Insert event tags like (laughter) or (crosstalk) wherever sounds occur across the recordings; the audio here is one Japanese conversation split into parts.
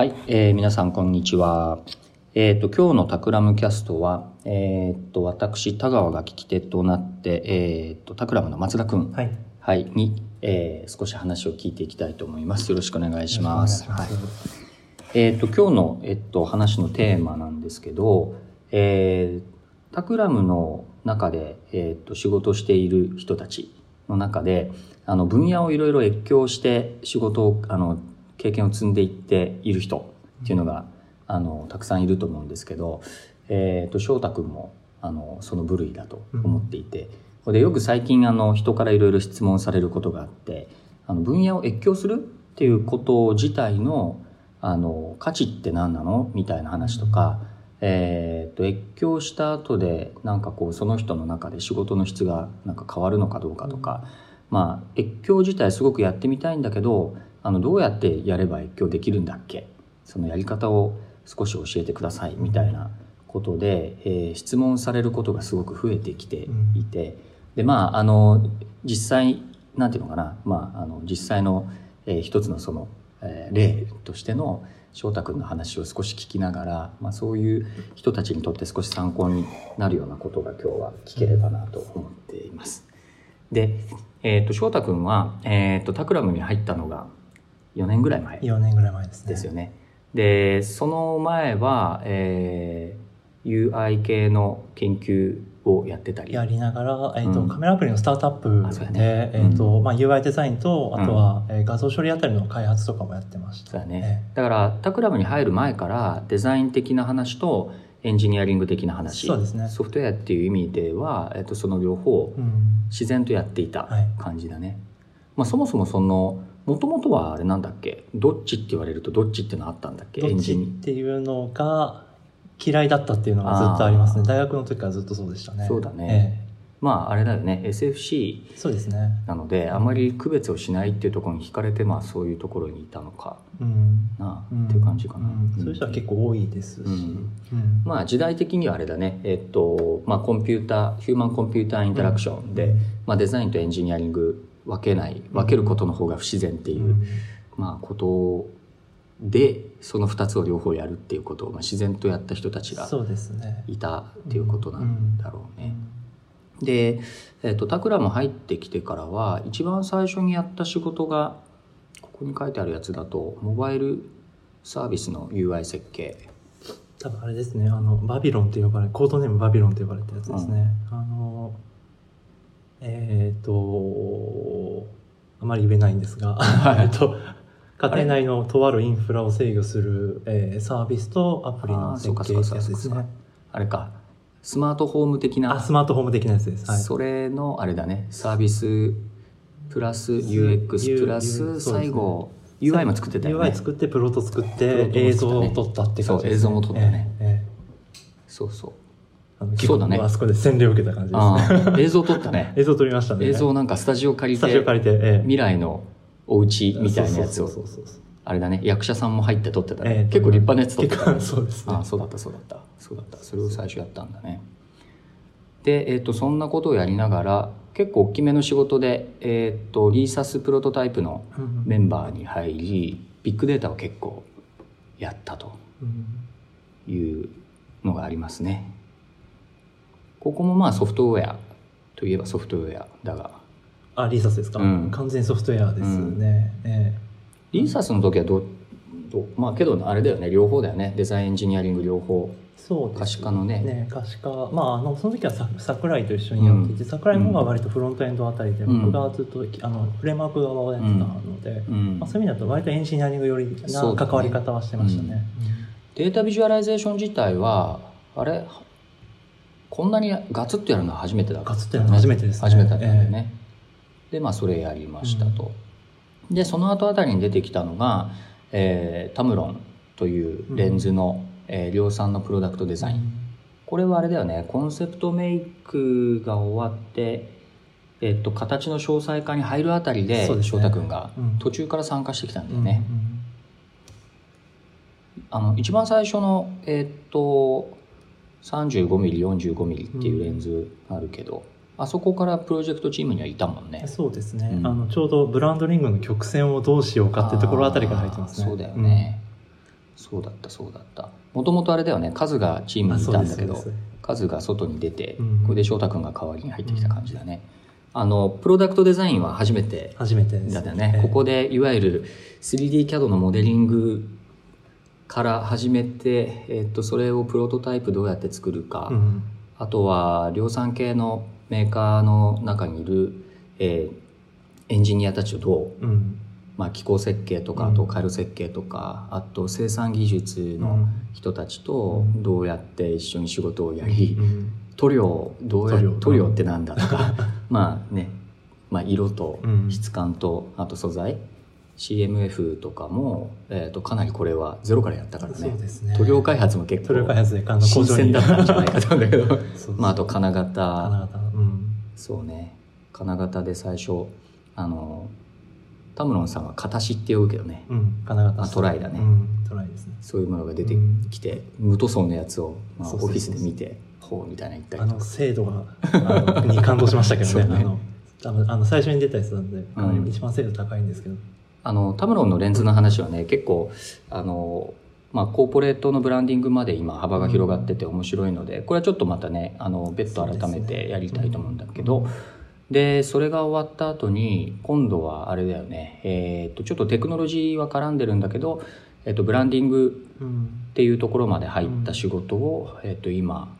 はい、えー皆さんこんにちは。えっ、と、今日のタクラムキャストは、えっ、と、私、田川が聞き手となって、えっ、と、タクラムの松田くん、はい。はい、に、えー少し話を聞いていきたいと思います。よろしくお願いします。お願いしえっ、と、今日の、えっと、話のテーマなんですけど、えータクラムの中で、えっと、仕事をしている人たちの中で、あの、分野をいろいろ越境して仕事を、あの、経験を積んでいっている人っていうのが、あの、たくさんいると思うんですけど、えっと、翔太くんも、あの、その部類だと思っていて、で、よく最近、あの、人からいろいろ質問されることがあって、あの、分野を越境するっていうこと自体の、あの、価値って何なの？みたいな話とか、えーっと、越境した後で、なんかこう、その人の中で仕事の質がなんか変わるのかどうかとか、まあ、越境自体すごくやってみたいんだけど、あの、どうやってやれば越境できるんだっけ？そのやり方を少し教えてください、みたいなことで、えー質問されることがすごく増えてきていて、で、まあ、あの、実際、なんていうのかな、まあ、あの、実際の、えー一つのその、えー例としての翔太君の話を少し聞きながら、まあ、そういう人たちにとって少し参考になるようなことが今日は聞ければなと思っています。で、えっ、と、翔太君は、えっ、と、タクラムに入ったのが4年ぐらい前4年ぐらい前ですね。ですよね。で、その前は、えー UI 系の研究をやってたり。やりながら、えっ、と、うんカメラアプリのスタートアップで、ねえっ、と、うんまあ UI デザインと、あとは、えー画像処理あたりの開発とかもやってました。ね。だから、タクラムに入る前から、デザイン的な話とエンジニアリング的な話。そうですねソフトウェアっていう意味では、えっと、その両方え、うん。自然とやっていたはい感じだね。まあ、そもそもその、もともとはあれなんだっけ？どっちって言われるとどっちっていうのあったんだっけ？どっちっていうのが嫌いだったっていうのがずっとありますね。大学の時からずっとそうでしたね。そうだねまあ、あれだよね。SFC ええそうですね。なので、あまり区別をしないっていうところに惹かれて、まあ、そういうところにいたのかうん。な、うんっていう感じかな。うんそういう人は結構多いですし。うんうんまあ時代的にはあれだね、えっと、まあコンピューター、ヒューマンコンピューターインタラクションで、うんまあデザインとエンジニアリング分けない、分けることの方が不自然っていう、うんまあことで、その二つを両方やるっていうことを、まあ、自然とやった人たちが。いたっていうことなんだろうね。で、えっと、タクラも入ってきてからは、一番最初にやった仕事が、ここに書いてあるやつだと、モバイルサービスの UI 設計。多分あれですね、あの、バビロンって呼ばれ、コードネームバビロンって呼ばれたやつですね。あの、えっ、と、あまり言えないんですが、(laughs) えっと、家庭内のとあるインフラを制御する、えーサービスとアプリあの設計ってやつですね。あれか、スマートホーム的な、あ、スマートフォーム的なやつです。はい。それのあれだね、サービスプラス UX プラス最後、UI も作ってたよね。UI 作って、プロト作って、映像を撮ったって感じです、そう映像も撮ったねええええそうそう。あのそうだねあそこで洗礼を受けた感じですあね。あ、映像撮ったね。(laughs) 映像撮りましたね。映像なんかスタジオ借りスタジオて、借りて、ええ未来のお家みたいなやつをそう、そうそうあれだね、役者さんも入って撮ってたね。ええ結構立派なやつ撮ってたね、そうですねああ、そうだった、そうだった。そうだった。それを最初やったんだね。で、えっ、と、そんなことをやりながら、結構大きめの仕事で、えっ、と、リーサスプロトタイプのうんメンバーに入り、ビッグデータを結構やったとうんいうのがありますね。ここもまあソフトウェアといえばソフトウェアだが、あ、リーサスですか、うん。完全ソフトウェアですね。えリーサスの時はどう、どうまあけどあれだよね、両方だよね。デザインエンジニアリング両方。えそうです可視化のね。ね可視化。まあ、あの、その時はさ桜井と一緒にやっていて、うん。桜井の方が割とフロントエンドあたりで、うん。僕がずっと、あの、フレームワーク側をやってたので、うん。まあ、そういう意味だと割とエンジニアリング寄りな関わり方はしてましたね。データビジュアライゼーション自体は、あれ、こんなにガツッとやるのは初めてだガツッとやるの初めてですね。初めてだったんだよね。で、まあそれやりましたと。で、その後あたりに出てきたのが、えータムロンというレンズの、えー量産のプロダクトデザイン。これはあれだよね、コンセプトメイクが終わって、えっと、形の詳細化に入るあたりで、ね。翔太くんがうん。途中から参加してきたんだうんよね。うん。あの、一番最初の、えっと、35ミリ、45ミリっていうレンズがあるけど、あそこからプロジェクトチームにはいたもんね。そうですね、うん。あのちょうどブランドリングの曲線をどうしようかっていうところあたりから入ってますね。そうだよね。そうだったそうだった。もともとあれだよね。カズがチームにいたんだけどカズが外に出て、うん。これで翔太君が代わりに入ってきた感じだね、あのプロダクトデザインは初めて初めてだよね、ええここでいわゆる 3D キャドのモデリングから始めて、えっとそれをプロトタイプどうやって作るか、うん。あとは量産系のメーカーの中にいる、えーエンジニアたちとどう、うん。まあ、機構設計とかうん。あと回路設計とか、あと生産技術のうん。人たちとうん。どうやって一緒に仕事をやり、うん。塗料どうや塗料。塗料ってなんだとか。(laughs) まあね、まあ、色とうん。質感とあと素材 CMF とかも、えー、とかなりこれはゼロからやったからね。そうですね。塗料開発も結塗料開構発で新鮮だったんじゃないかと思うんだけどまああと金金型。型うん。そうね。金型で最初あのタムロンさんは形って呼ぶけどね。うん。金型。あトライだね。うん。トライですね。そういうものが出てきて、無塗装のやつを、まあ、オフィスで見てほうみたいな言ったりあの精度があのに感動しましたけどね。(laughs) ね。あのあの最初に出たやつなんで一番精度高いんですけど、あのタムロンのレンズの話はね結構あの、まあ、コーポレートのブランディングまで今幅が広がってて面白いので、これはちょっとまたねあの別途改めてやりたいと思うんだけど、でそれが終わった後に今度はあれだよね、えー、とちょっとテクノロジーは絡んでるんだけど、えー、とブランディングうんっていうところまで入った仕事を、えー、と今、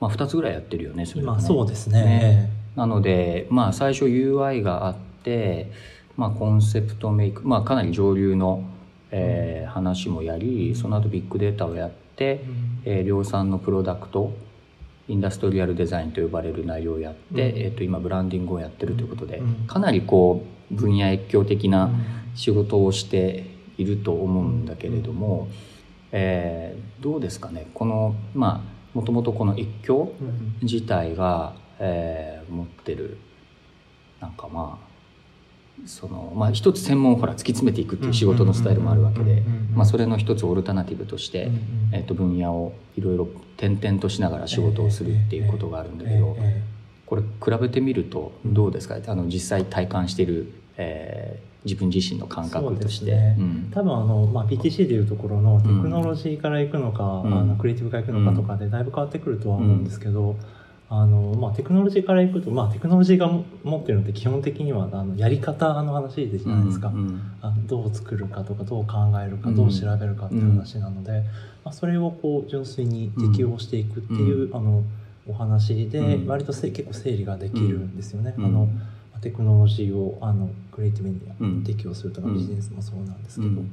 まあ、2つぐらいやってるよねそれはそうですね。ね。なので、まあ、最初 UI があって、まあ、コンセプトメイク、まあ、かなり上流の、えー話もやりその後ビッグデータをやって、えー量産のプロダクトインダストリアルデザインと呼ばれる内容をやって、うん。えー、と今ブランディングをやってるということで、うん。かなりこう分野越境的な仕事をしていると思うんだけれども、えーどうですかねこのまあもともとこの越境うん。自体が、えー持ってるなんかまあそのまあ一つ専門をほら突き詰めていくっていう仕事のスタイルもあるわけでうんうんうんうんまあそれの一つオルタナティブとして、うんえー、と分野をいろいろ転々としながら仕事をするっていうことがあるんだけどええこれ比べてみるとどうですか？あの実際体感している、えー自分自身の感覚として。ね。うん。多分あの、まあ、PTC でいうところのテクノロジーから行くのか、うん。あのクリエイティブから行くのかとかでだいぶ変わってくるとは思うんですけど、あのまあ、テクノロジーから行くと、まあ、テクノロジーが持ってるのって基本的にはあのやり方の話じゃないですか、うんうんあのどう作るかとかどう考えるかうん。どう調べるかっていう話なので、まあ、それをこう純粋に適応していくっていう、あのお話でうん。割とせ結構整理ができるんですよね。うん。あのテクノロジーをあのクリエイティブうん。に適用するとか、うん。ビジネスもそうなんですけど、っうん。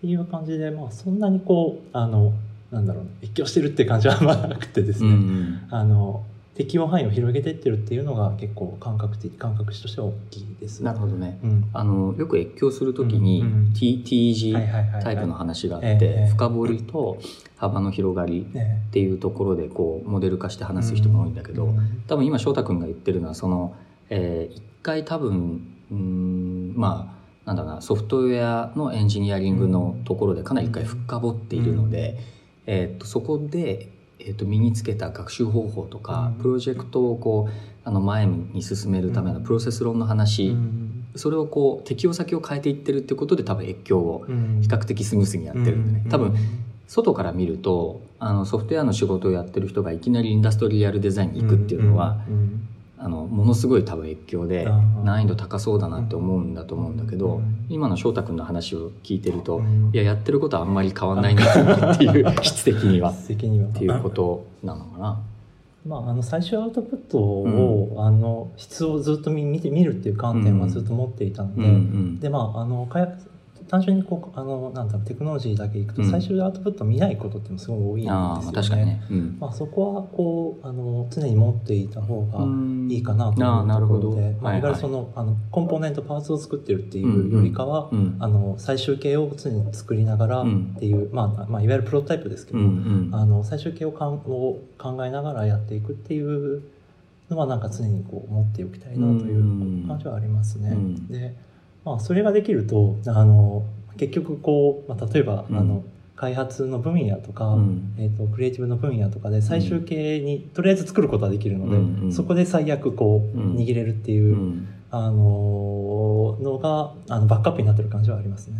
ていう感じで、まあ、そんなにこうあのなんだろう越境してるって感じはあんまなくてですうんうね、んあの適用範囲を広げていってるっていうのが結構感覚的感覚値としては大きいです。なるほどね。うん。あのよく越境するときにうんうん。T, T 字はいはいはいはい。タイプの話があって、ええ深掘りと幅の広がりねっていうところでこうモデル化して話す人も多いんだけど、うん。多分今翔太君が言ってるのはその、えー一回多分うーんまあなんだろうなソフトウェアのエンジニアリングのところでかなり一回深掘っているので、えーっとそこで、えーっと身につけた学習方法とか、うん。プロジェクトをこうあの前に進めるためのプロセス論の話、うん。それをこう適用先を変えていってるってことで多分越境をうん。比較的スムースにやってるんでね、うん。多分外から見るとあのソフトウェアの仕事をやってる人がいきなりインダストリアルデザインに行くっていうのは、あのものすごい多分越境で難易度高そうだなって思うんだと思うんだけど、うん。今の翔太君の話を聞いてると、うん。いややってることはあんまり変わんないなっていう (laughs) 質的には。っ的には。ていうことなのかな。まあ、あの最終アウトプットを、あの質をずっと見見て見るっていう観点はずっと持っていたので、うんうん。でまああの開発単純にこうあのなんだろうテクノロジーだけいくとうん。最終アウトプットを見ないことってもすごい多いんですよね。あ確かにね。うん。まあ、そこはこうあの常に持っていた方がうんいいかなと思うところで、まあ、はいわゆるそのあのコンポーネントパーツを作ってるっていうよりかは、うん。あの最終形を常に作りながらっていう、まあまあ、いわゆるプロトタイプですけど、うんうん。あの最終形をかんを考えながらやっていくっていうのはなんか常にこう持っておきたいなという感じはありますね。うん。で、まあ、それができるとあの結局こう、まあ、例えば、うん。あの開発の分野とか、うん。えー、とクリエイティブの分野とかで最終形にとりあえず作ることはできるので、うんうん。そこで最悪こううん。握れるっていうう、ん。あののがあのバックアップになってる感じはありますね。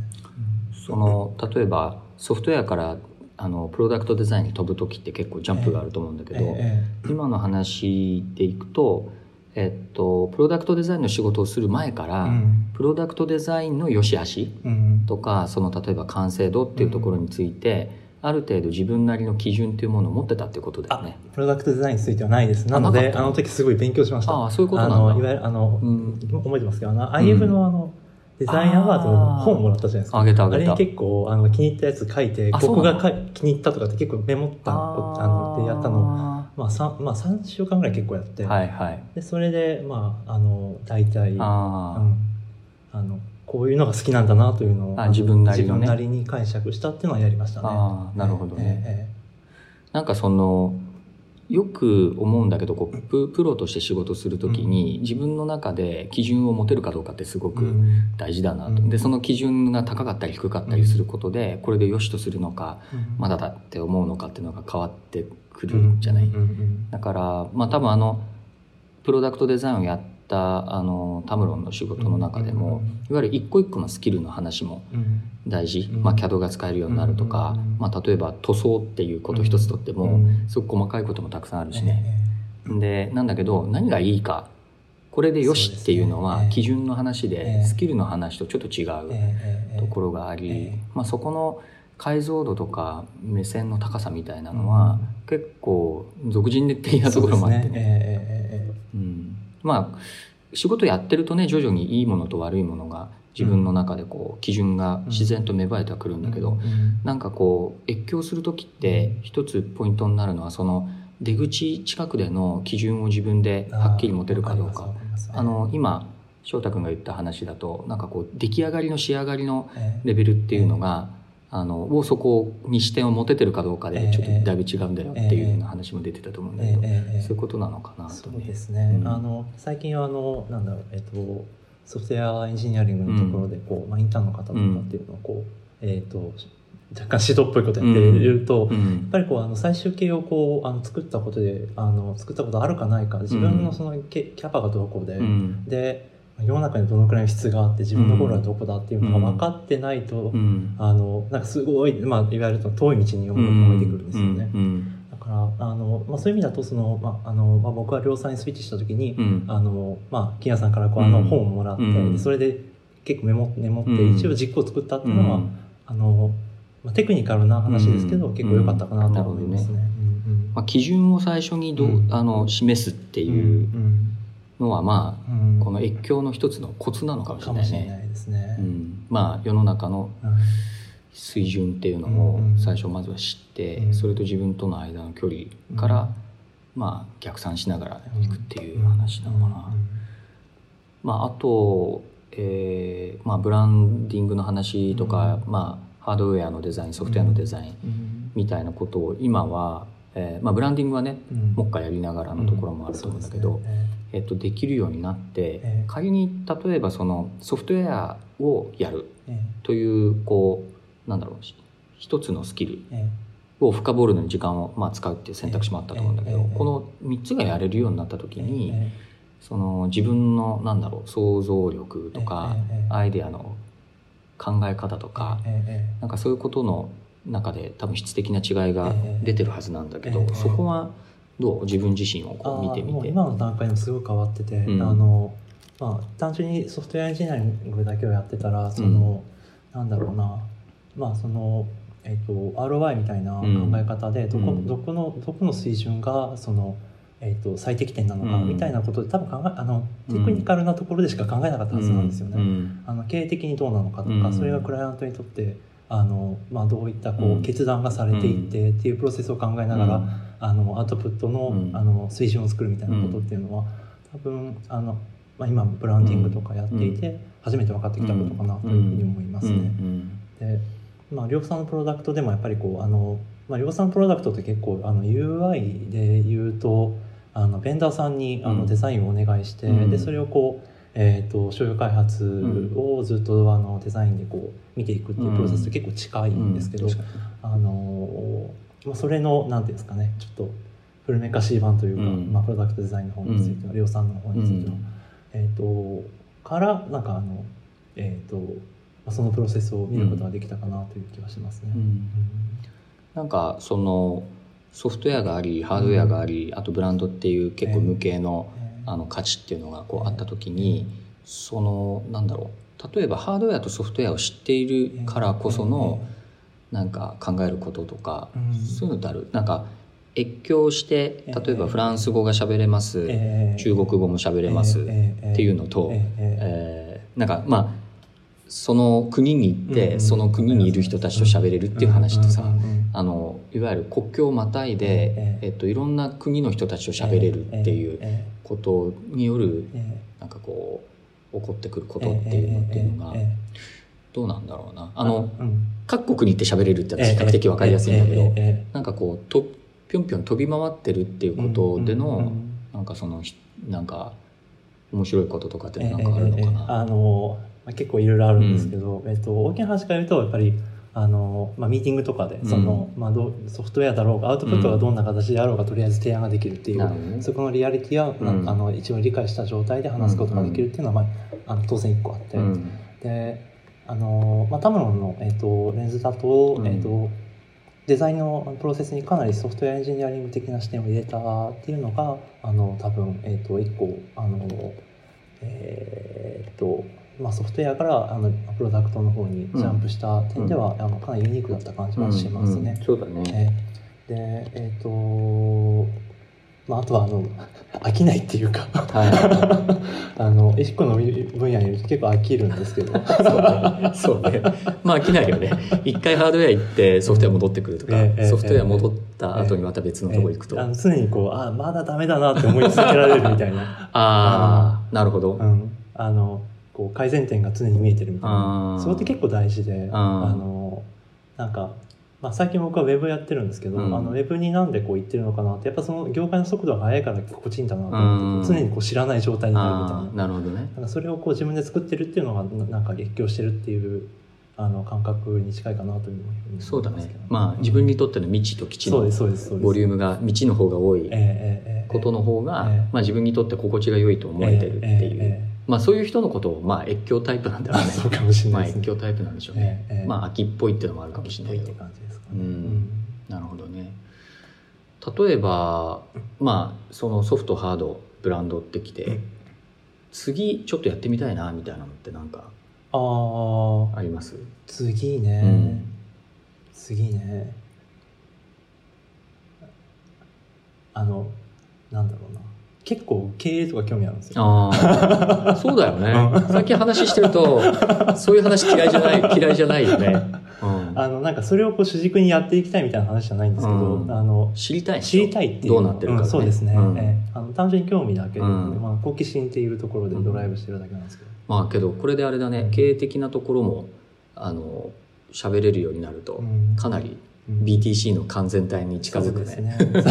その例えばソフトウェアからあのプロダクトデザインに飛ぶ時って結構ジャンプがあると思うんだけど、え。今の話でいくと、えっと、プロダクトデザインの仕事をする前から、うん。プロダクトデザインの良し悪しうん。とかその例えば完成度っていうところについて、ある程度自分なりの基準っていうものを持ってたっていうことだよあね。プロダクトデザインについてはないです。なのであの時すごい勉強しました。ああそういうことなんだあのいわゆるあの、うん。覚えてますけどあの IF のあの、デザインアワードの本もらったじゃないですか。あげたあげた。れに結構あの気に入ったやつ書いて、あここが気に入ったとかって結構メモったのあのでやったの。を、あまあ 3, まあ、3週間ぐらい結構やって、ーはいはい。でそれでまああの大体、うん、ああのこういうのが好きなんだなというのをあ自分なりのね。自分なりに解釈したっていうのはやりましたね。あーなるほどね。えあ、なんかそのよく思うんだけどこうププロとして仕事するときに、自分の中で基準を持てるかどうかってすごえく大事だなと、うん。でその基準が高かったり低かったりすることで、これで良しとするのかうん。まだだって思うのかっていうのが変わってくるじゃない、だからまあ多分あのプロダクトデザインをやったあのタムロンの仕事の中でも、いわゆる一個一個のスキルの話もうん。大事、うん。まあ、CAD が使えるようになるとか、まあ、例えば塗装っていうこと一つとっても、うんすごく細かいこともたくさんあるしね、でなんだけど何がいいかこれでよしっていうのは基準の話で、ええ。スキルの話とちょっと違えうええ。ところがあり、ええ。まあ、そこの解像度とか目線の高さみたいなのは、結構俗人的なところもあってねまあ仕事やってるとね徐々にいいものと悪いものが自分の中でこう基準が自然と芽生えてはくるんだけど、なんかこう越境する時って一つポイントになるのはその出口近くでの基準を自分ではっきり持てるかどうか。あの今翔太君が言った話だとなんかこう出来上がりの仕上がりのええ。レベルっていうのが、あのをそこに視点を持ててるかどうかでちょっとだいぶ違うんだよっていうような話も出てたと思うんだけど、そういうことなのかなとそうね。ですね、うん。あの最近はあのなんだろうえっとソフトウェアエンジニアリングのところでこう、まあ、インターンの方とかっていうのをこう、えっと若干指導っぽいことやってると、やっうん。ぱりこうあの最終形をこうあの作ったことであの作ったことあるかないか自分のそのキャキャパがどこで、うん。で世の中にどのくらいの質があって自分のゴールはどこだっていうのが分かってないと、うん。あのなんかすごい、まあ、いわゆる遠い道に思えてくるんですよね。うん。だからあの、まあ、そういう意味だとその、まああのまあ、僕は量産にスイッチした時に、うん。あのまあ、金谷さんからこうあのうん。本をもらって、それで結構メモメモってうん。一応実行を作ったってういうのは、ん。あのまあ、テクニカルな話ですけど、うん。結構良かったかなと思いますね。うん。うん。まあ、基準を最初にどう、うん。あの示すってうん。いうのはまあうん。この越境の一つのコツなのかもしれかないね。いですね。うん、まあ世の中のうん。水準っていうのをうん。最初まずは知って、うん。それと自分との間の距離から、まあ逆算しながらいくっていう話なのかな。まあ、あと、えーまあ、ブランディングの話とか、まあ、ハードウェアのデザインソフトウェアのデザインうん。みたいなことを今は、えーまあ、ブランディングはねうん。もう一回やりながらのところもあると思うんだけど、えっと、できるようになって、ええ。仮に例えばそのソフトウェアをやるえというこうなんだろう一つのスキルええ。を深掘るのに時間を、まあ、使うっていう選択肢もあったと思うんだけど、ええ。この3つがやれるようになった時えに、えその自分のなんだろう想像力とか、ええ。ええ。アイデアの考え方とか、ええ。えなんかそういうことの中で多分質的な違いが出てるはずなんだけど、ええ。そこはどう？自分自身をこう見てみて。今の段階でもすごい変わってて、うん。あのまあ、単純にソフトウェアエンジニアリングだけをやってたらその、なんだろうな。まあその、えっと ROI みたいな考え方で、どこうん。どこのどこの水準がその、えっと最適点なのかうん。みたいなことで多分考えあのテクニカルなところでしか考えなかったはずなんですよね。うん。あの経営的にどうなのかとか、うん。それがクライアントにとってあの、まあ、どういったこう、うん。決断がされていってっていうプロセスを考えながら、うんあのアウトプットの,、うん。あの水準を作るみたいなことっていうのは、多分あの、まあ、今ブランディングとかやっていて、初めて分かってきたことかなというふうに思いますね。うん。でまあ、量産のプロダクトでもやっぱりこうあの、まあ、量産プロダクトって結構あの UI で言うとあのベンダーさんにあうん。のデザインをお願いして、うん。でそれをこう、えー、と商用開発をずっとあのデザインでこう見ていくっていうプロセスと結構近いんですけど、確かあのまあ、それのなんていうんですかねちょっと古めかしい版というか、うん。まあ、プロダクトデザインの方については、量産の方にについては、えー、とからなんかあの、えー、とあ、そのプロセスを見ることができたかなという気がしますね。うん。うんなんかそのソフトウェアがありハードウェアがあり、あとブランドっていう結構無形の,、えーあの価値っていうのがこうあった時に、そのなんだろう。例えばハードウェアとソフトウェアを知っているからこその、なんか考えることとか、うん。そういうのってある。なんか越境してえー例えばフランス語が喋れます、えー中国語も喋れます、えーっていうのと、えーええ。ーなんかまあその国に行って、うん。うんその国にいる人たちと喋れるっていう話ってさ、うん。うん。うん。あのいわゆる国境をまたいで、ええ。っと、いろんな国の人たちと喋れるっていうえことによるーえ。なんかこう起こってくるこーとっていうのっていうのがえーえどうなんだろうな。ーあのうん。各国に行って喋れるって比較的わかりやすいんだけどなんかこうとぴょんぴょん飛び回ってるっていうことでうんうんうのん。なんかそのひなんか面白いこととかってえーなんかあるのかな。あのまあ結構いろいろあるんですけど、えっと大きな話から言うとやっぱりあの、まあ、ミーティングとかでその、まあ、どうソフトウェアだろうがアウトプットがどんな形であろうが、とりあえず提案ができるっていう、そこのリアリティは、うん。あの一応理解した状態で話すことができるっていうのは、まあ、あの当然一個あって、うん。であの、まあ、タムロンの、えっとレンズだと,、うんえっとデザインのプロセスにかなりソフトウェアエンジニアリング的な視点を入れたっていうのがあの多分、えっと一個あのえーっとまあ、ソフトウェアからあのプロダクトの方にジャンプした点では、あのかなりユニークだった感じはしますね。うんうんそうだね。えーでえーっとまあ、あとはあの飽きないっていうか。は (laughs) あの一個の分野にいると結構飽きるんですけど。(laughs) い。そうね。まあ飽きないよね。一回ハードウェア行ってソフトウェア戻ってくるとかえええ、えソフトウェア戻った後にまた別のところ行くと。あえ。ーあの常にこうあまだダメだなって思い続けられるみたいな、(laughs) あー、なるほど。うん、あのこう改善点が常に見えてるみたいあー。なそれって結構大事で。あー。あのなんか、まあ、最近僕はウェブやってるんですけど、うんあのウェブになんでこう言ってるのかなってやっぱその業界の速度が速いから心地いいんだなと思って、うん常にこう知らない状態になるみたいななるほどね。なんかそれをこう自分で作ってるっていうのがななんか越境してるっていうあの感覚に近いかなというふうにそうだね思いますけど。まあ自分にとっての未知と基地のそうですそうですそうですボリュームが未知の方が多いことの方がええ、まあ自分にとって心地が良いと思えてるっていう。まあそういう人のことを、まあ越境タイプなんだろうね。(laughs) そうかもしれまあないですね。越境タイプなんでしょうね。まあ秋っぽいっていうのもあるかもしれないけどって。感じ。うんなるほどね。例えば、まあそのソフト、ハード、ブランドってきて、うん次ちょっとやってみたいなみたいなのってなんかああ、あります？次ね、うん次ね。あの、なんだろうな。結構経営とか興味あるんですよ。ああ、そうだよね。(laughs) 最近話してると、そういう話嫌いじゃない、嫌いじゃないよね。(laughs) うんあの、なんかそれをこう主軸にやっていきたいみたいな話じゃないんですけど、うん。あの、知りたい知ょ？りたいっていうどうなってるか、ね。んそうですね、うん。ええ。あの単純に興味だけで、うん。まあ、好奇心っていうところでドライブしてるだけなんですけど、まあけど、これであれだね、経営的なところも、あの、喋れるようになると、うん。かなりうん。BTC の完全体に近づくね。ね。(laughs)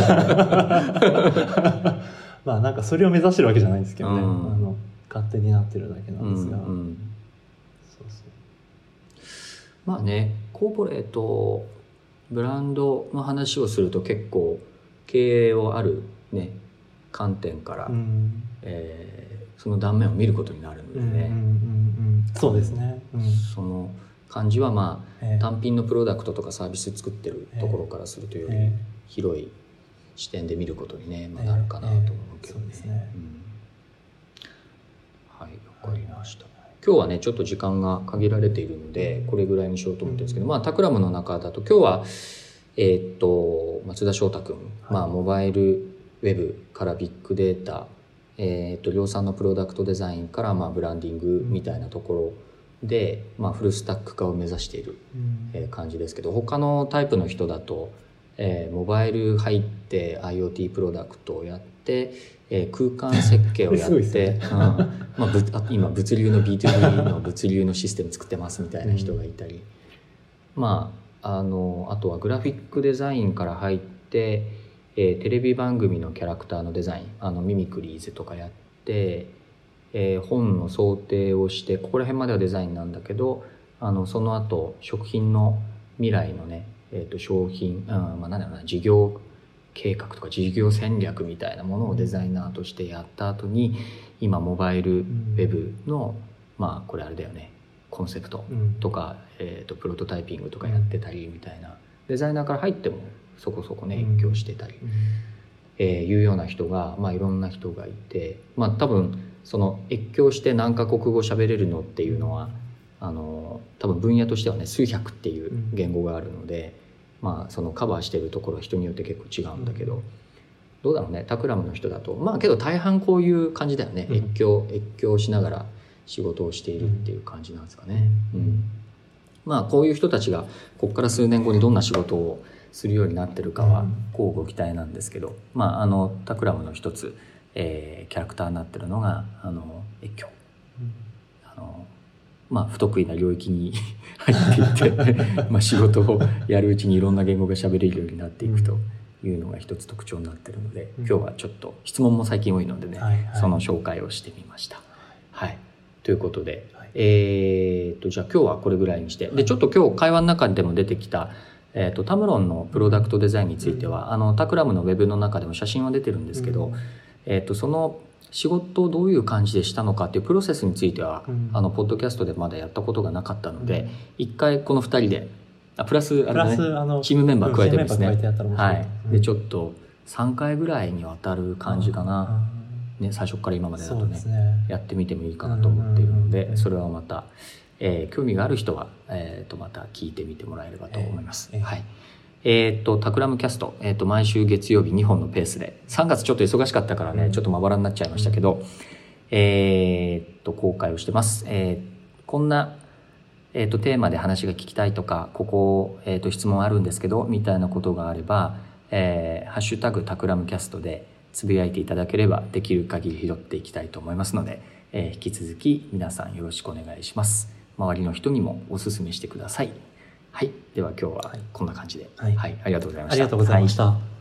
まあなんかそれを目指してるわけじゃないんですけどね、うん。あの勝手になってるだけなうんですが、ん。そうそう。まあね、コーポレート、ブランドの話をすると結構経営をあるね、観点から、うん。えーその断面を見ることになるのでうんうんうんうね、ん。そうですね、うん。その感じはまあ、ええ。単品のプロダクトとかサービス作ってるところからするとよりえ広い視点で見ることにね、まあ、ええなるかなと思うけどね。ええ。そうですね。うん。はい、わかりました。今日はね、ちょっと時間が限られているので、これぐらいにしようと思ってるんですけど、まあ、タクラムの中だと、今日は、えーっと、松田翔太君、まあ、モバイルウェブからビッグデータ、えーっと、量産のプロダクトデザインから、まあ、ブランディングみたいなところで、まあ、フルスタック化を目指している感じですけど他のタイプの人だと、えーモバイル入って IoT プロダクトをやって、えー空間設計をやって、(laughs) ね。うん。まあ、ぶあ今物流の B2B の物流のシステム作ってますみたいな人がいたり、まああのあとはグラフィックデザインから入って、えーテレビ番組のキャラクターのデザイン。あのミミクリーズとかやって、えー本の想定をしてここら辺まではデザインなんだけどあのその後食品の未来のね、えー、と商品、うんまあ、なんだろうな事業計画とか事業戦略みたいなものをデザイナーとしてやった後に今モバイルウェブの、まあこれあれだよねコンセプトうん。とか、えー、とプロトタイピングとかやってたりみたいな、デザイナーから入ってもそこそこねうん。越境してたり、うん。えーいうような人が、まあ、いろんな人がいて、まあ、多分その越境して何カ国語喋れるのっていうのはあの多分分野としてはね数百っていう言語があるので、まあ、そのカバーしてるところは人によって結構違うんだけど、うん。どうだろうねタクラムの人だと。まあけど大半こういう感じだよね、うん。越境越境しながら仕事をしているっていう感じなんですかね。ううん。んまあこういう人たちがここから数年後にどんな仕事をするようになってるかはうん。乞うご期待なんですけど、まああのタクラムの一つ、えーキャラクターになってるのがあの越境。あのまあ不得意な領域に (laughs) 入っていって (laughs) まあ仕事をやるうちにいろんな言語が喋れるようになっていくというのが一つ特徴になってるので、うん。今日はちょっと質問も最近多いのでね、はいはい。その紹介をしてみました。はい、ということで、はい。えー、とじゃあ今日はこれぐらいにしてでちょっと今日会話の中でも出てきた、えー、とタムロンのプロダクトデザインについては、あのタクラムのウェブの中でも写真は出てるんですけど、えー、とその仕事をどういう感じでしたのかっていうプロセスについては、うん。あのポッドキャストでまだやったことがなかったので、一回この2人であプラスあプラスあのチームメンバー加えてですね。はい、でちょっと3回ぐらいにわたる感じかな、ね、最初から今までだとねね。やってみてもいいかなと思っているのうんうんうんうん。でそれはまた、えー興味がある人は、えー、とまた聞いてみてもらえればと思います。ええはいえっ、と、タクラムキャスト、えっ、と、毎週月曜日2本のペースで、3月ちょっと忙しかったからね、うんちょっとまばらになっちゃいましたけど、えっ、と、公開をしてます。えーこんな、えっ、と、テーマで話が聞きたいとか、ここ、えっ、と、質問あるんですけど、みたいなことがあれば、えーハッシュタグタクラムキャストでつぶやいていただければ、できる限り拾っていきたいと思いますので、えー引き続き皆さんよろしくお願いします。周りの人にもお勧めしてください。はい。では今日はこんな感じで。はいはい。ありがとうございました。ありがとうございました。はい